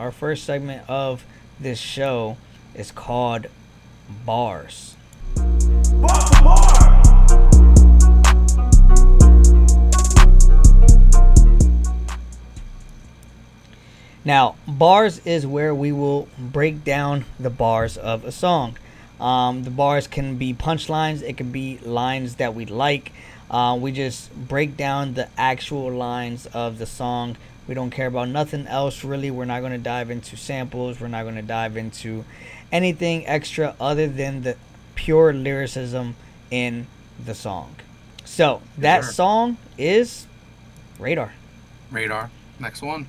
Our first segment of this show is called Bars. Now, bars is where we will break down the bars of a song. Um, the bars can be punchlines, it can be lines that we like. Uh, we just break down the actual lines of the song. We don't care about nothing else really. We're not going to dive into samples. We're not going to dive into anything extra other than the pure lyricism in the song. So that sir. song is Raydar. Raydar. Next one.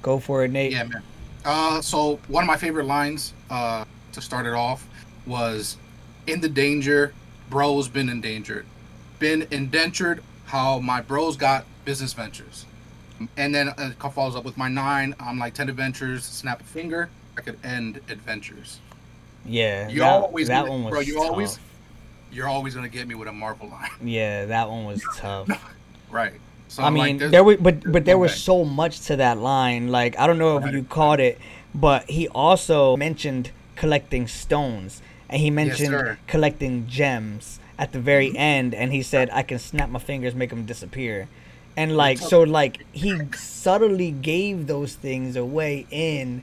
Go for it, Nate. Yeah, man. Uh, so one of my favorite lines uh, to start it off was, "In the danger, bro's been endangered, been indentured. How my bros got business ventures." And then uh, it follows up with my nine. I'm like ten adventures. Snap a finger, I could end adventures. Yeah, You that, always that gonna- one was bro, you tough. always- You're always gonna get me with a Marvel line, Yeah, that one was tough. right? So I I'm mean, there's- there was, but but there was so much to that line. Like I don't know if Right. you caught it, but he also mentioned collecting stones, and he mentioned sir. collecting gems at the very Mhm. end, and he said, "I can snap my fingers, make them disappear." And like so, like he subtly gave those things away in.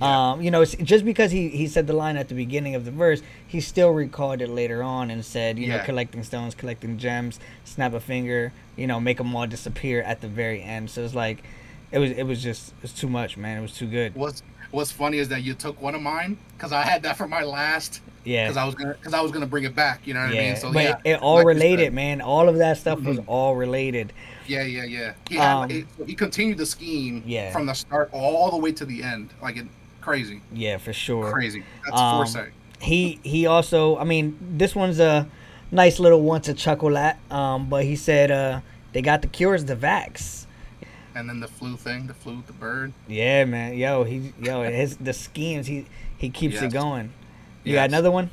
Um, you know, just because he, he said the line at the beginning of the verse, he still recalled it later on and said, you know, collecting stones, collecting gems, snap a finger, you know, make them all disappear at the very end. So it's like, it was it was just it's too much, man. It was too good. What's What's funny is that you took one of mine because I had that for my last Yeah, because I was gonna because I was gonna bring it back. You know what yeah. I mean? So but yeah, it, it all like related, man. All of that stuff was Mhm. all related. Yeah, yeah, yeah. He had, Um, it, he continued the scheme Yeah. from the start all the way to the end. Like it, crazy, Yeah, for sure. crazy. That's Um, foresight. he he also i mean this one's a nice little one to chuckle at um but he said uh they got the cures the vax And then the flu thing, the flu, the bird. yeah man yo he yo his the schemes he he keeps it going you got another one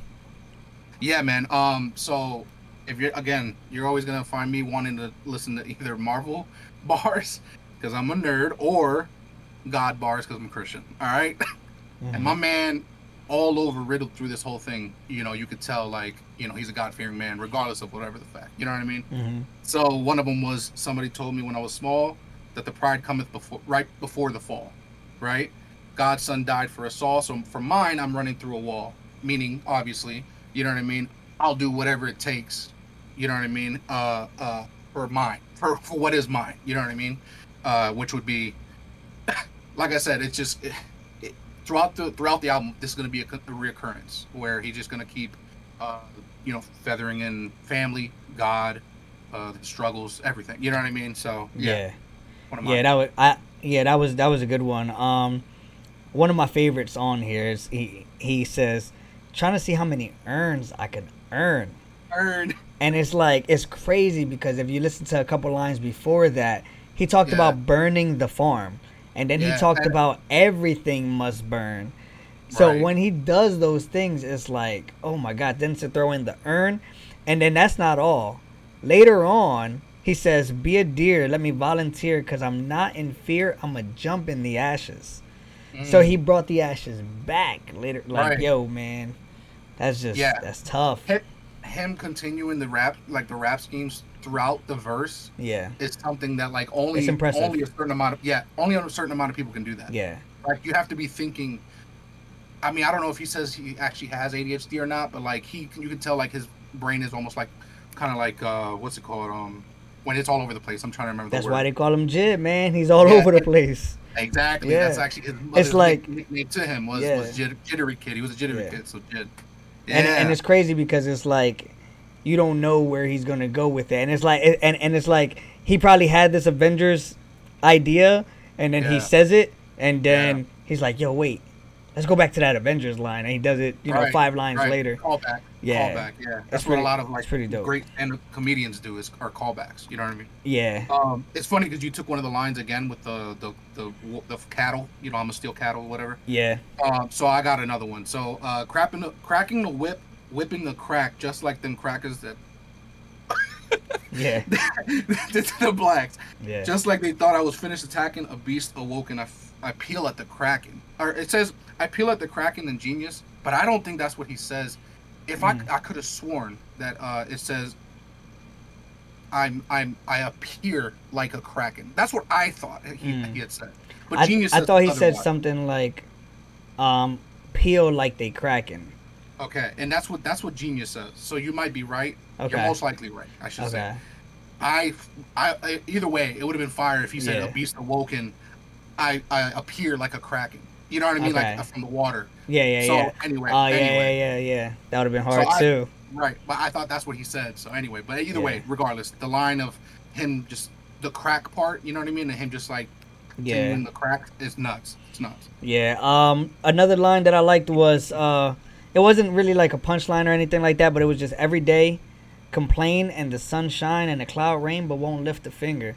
Yeah, man. Um, so if you're again, you're always gonna find me wanting to listen to either Marvel bars because I'm a nerd or God bars because I'm a Christian. All right. And my man, all over riddled through this whole thing, you know, you could tell like, you know, he's a God fearing man, regardless of whatever the fact. You know what I mean? mm-hmm. So one of them was somebody told me when I was small that the pride cometh before right before the fall, right? God's son died for us all. So for mine, I'm running through a wall. Meaning, obviously, you know what I mean. I'll do whatever it takes. You know what I mean? Uh, uh, for mine, for, for what is mine. You know what I mean? Uh, which would be, like I said, it's just it, throughout the throughout the album, this is going to be a, a reoccurrence where he's just going to keep, uh, you know, feathering in family, God, uh, the struggles, everything. You know what I mean? So yeah, yeah yeah that was i yeah that was that was a good one um one of my favorites on here is he he says trying to see how many earns i can earn Earn. And it's like it's crazy because if you listen to a couple lines before that, he talked Yeah. about burning the farm. And then Yeah, he talked about everything must burn. So Right. when he does those things, it's like, oh my god, then to throw in the urn. And then that's not all. Later on, he says, Be a deer, let me volunteer because I'm not in fear, I'm going to jump in the ashes. So Mm. he brought the ashes back later. Like, Right. yo, man, that's just, Yeah. that's tough. him, him continuing the rap like the rap schemes throughout the verse Yeah, is something that like only only a certain amount of yeah only a certain amount of people can do that. yeah. Like you have to be thinking. I mean, I don't know if he says he actually has ADHD or not, but like he, you can tell like his brain is almost like, kind of like uh, what's it called? Um, when it's all over the place. I'm trying to remember. That's the word. why they call him JID, man. He's all Yeah, over the place. Exactly. Yeah. That's actually his mother's like- nickname to him was, Yeah. was Jit- Jittery Kid. He was a Jittery Yeah. Kid, so Jid. And and it's crazy because it's like you don't know where he's gonna go with it, and it's like and and it's like he probably had this Avengers idea, and then he says it, and then Yeah. he's like, "Yo, wait, let's go back to that Avengers line," and he does it, you know, Right, five lines right. later. Callback. Yeah. Callback. Yeah. That's what a lot of like pretty dope. great stand comedians do is are callbacks. You know what I mean? Yeah, Um, it's funny because you took one of the lines again with the the the, the cattle. You know, I'm gonna steal cattle, whatever. yeah, Um, so I got another one. So uh, crapping the, cracking the whip, whipping the crack, just like them crackers that yeah, to the blacks. yeah. Just like they thought I was finished attacking, a beast awoken. I, f- I peel at the kraken, or it says I peel at the kraken and genius, but I don't think that's what he says. If Mm. I I could have sworn that uh, it says I'm I'm I appear like a kraken. That's what I thought he, Mm. he had said. But I, genius. I thought he said something like, um, peel like they kraken." Okay, and that's what that's what genius says. So you might be right. Okay. You're most likely right. I should say. Okay. I, I, I either way, it would have been fire if he said Yeah. a beast awoken. I, I appear like a kraken. You know what I mean? Okay. Like from the water. Yeah, yeah, so yeah. So anyway, Oh, yeah, anyway, yeah, yeah, yeah. That would have been hard I- too. right. But I thought that's what he said. So anyway, but either Yeah. way, regardless, the line of him just the crack part, you know what I mean, and him just like Yeah. the crack is nuts. It's nuts. Yeah. Um, another line that I liked was uh, it wasn't really like a punchline or anything like that, but it was just every day, complain and the sunshine and the cloud rain, but won't lift a finger,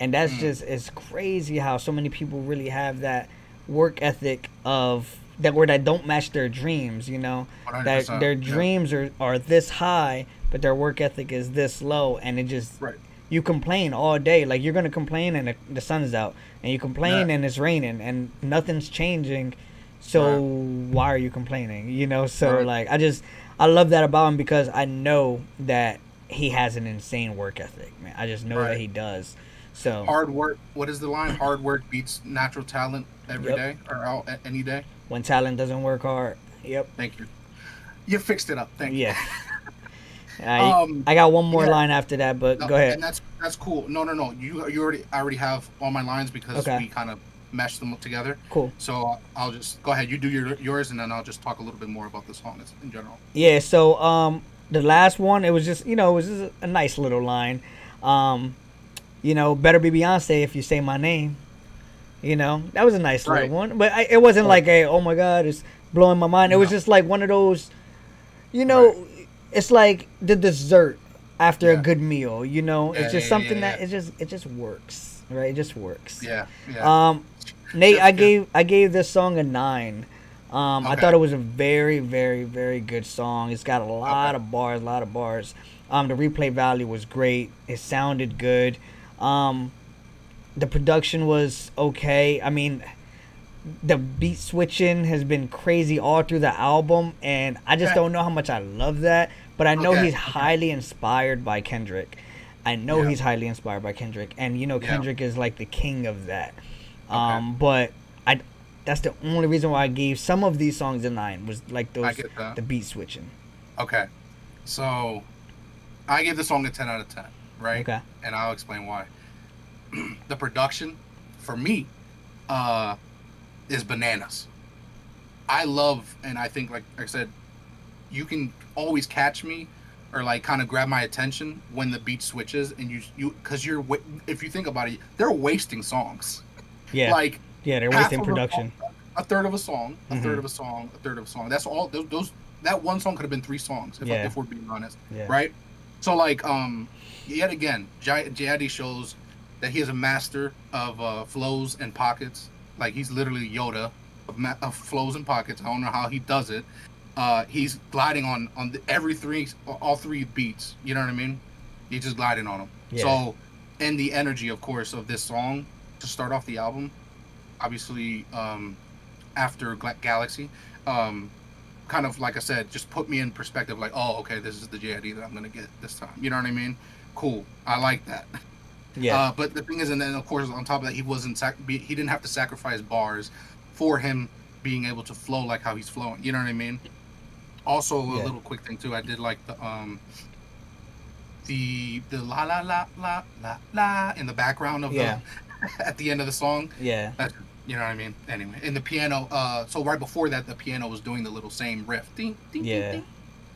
and that's Mm. just it's crazy how so many people really have that work ethic of that where that don't match their dreams. You know, that 100%, their yeah. dreams are are this high, but their work ethic is this low, and it just Right. you complain all day. Like you're gonna complain and the, the sun's out, and you complain Yeah. and it's raining, and nothing's changing. So why are you complaining? You know. So Right. like I just I love that about him because I know that he has an insane work ethic, man. I just know that he does. So Hard work. What is the line? Hard work beats natural talent every Yep. day or all, any day. when talent doesn't work hard, yep, Thank you. You fixed it up. Thank you. yeah. I, Um, I got one more yeah. line after that, but No, go ahead. And that's that's cool. No, no, no. You you already I already have all my lines because Okay. we kind of meshed them together. Cool. So I'll just go ahead. You do your yours, and then I'll just talk a little bit more about the song in general. Yeah, so um the last one it was just you know, it was just a nice little line. Um you know, better be Beyonce if you say my name. You know, that was a nice Right. little one. But I, it wasn't Right. like a oh my god, it's blowing my mind. It was just like one of those you know, it's like the dessert after a good meal, you know? Yeah, it's just yeah, something yeah, that it just it just works. Right? It just works. Yeah, yeah. Um, Nate, I gave I gave this song a nine. Um, I thought it was a very, very, very good song. It's got a lot Okay. of bars, a lot of bars. Um, the replay value was great. It sounded good. Um, the production was okay. I mean, the beat switching has been crazy all through the album, and I just Okay. don't know how much I love that. But I know Okay, he's okay. highly inspired by Kendrick. I know Yeah. he's highly inspired by Kendrick, and you know Yeah. Kendrick is like the king of that. Um, but I that's the only reason why I gave some of these songs a nine was like those the beat switching. Okay. So I gave the song a ten out of ten, right? Okay. And I'll explain why. the production, for me, uh, is bananas. I love, and I think, like I said, you can always catch me or like kind of grab my attention when the beat switches and you you because you're if you think about it they're wasting songs Yeah. like yeah, they're wasting a production. song- a third of a song a Mhm. third of a song a third of a song that's all those, those that one song could have been three songs if, Yeah. if we're being honest Yeah. right so like um yet again J- Jaddy shows that he is a master of uh, flows and pockets. Like he's literally yoda of, ma- of flows and pockets. I don't know how he does it. Uh he's gliding on on the, every three all three beats. You know what i mean? He's just gliding on them Yeah. so and the energy of course of this song to start off the album obviously um after Gla- galaxy um kind of like I said, just put me in perspective. Like, oh, okay, this is the JID that I'm gonna get this time. You know what I mean? Cool. I like that. Yeah. Uh, but the thing is, and then of course on top of that, he wasn't sac- he didn't have to sacrifice bars for him being able to flow like how he's flowing. You know what I mean? Also, a Yeah. little quick thing too. I did like the um the the la la la la la la in the background of Yeah. the at the end of the song. yeah. That's, you know what I mean? Anyway, in the piano, uh, so right before that, the piano was doing the little same riff, ding, ding, ding, Yeah. ding.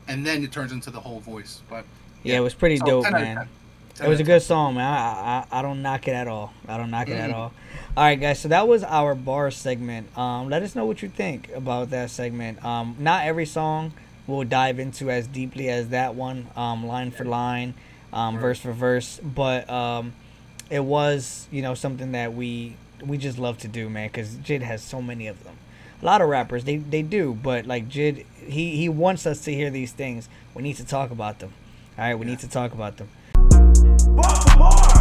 and then it turns into the whole voice. But Yeah, it was pretty so dope, 10 out of man. 10. 10 It was a good song, man. I, I I don't knock it at all. I don't knock it at Mhm. all. All right, guys. So that was our bar segment. Um, let us know what you think about that segment. Um, not every song we'll dive into as deeply as that one, um, line for line, um, verse for verse. But um, it was, you know, something that we we just love to do, man. Because Jid has so many of them. A lot of rappers they they do, but like Jid, he he wants us to hear these things. We need to talk about them. All right, we Yeah. need to talk about them. Bar.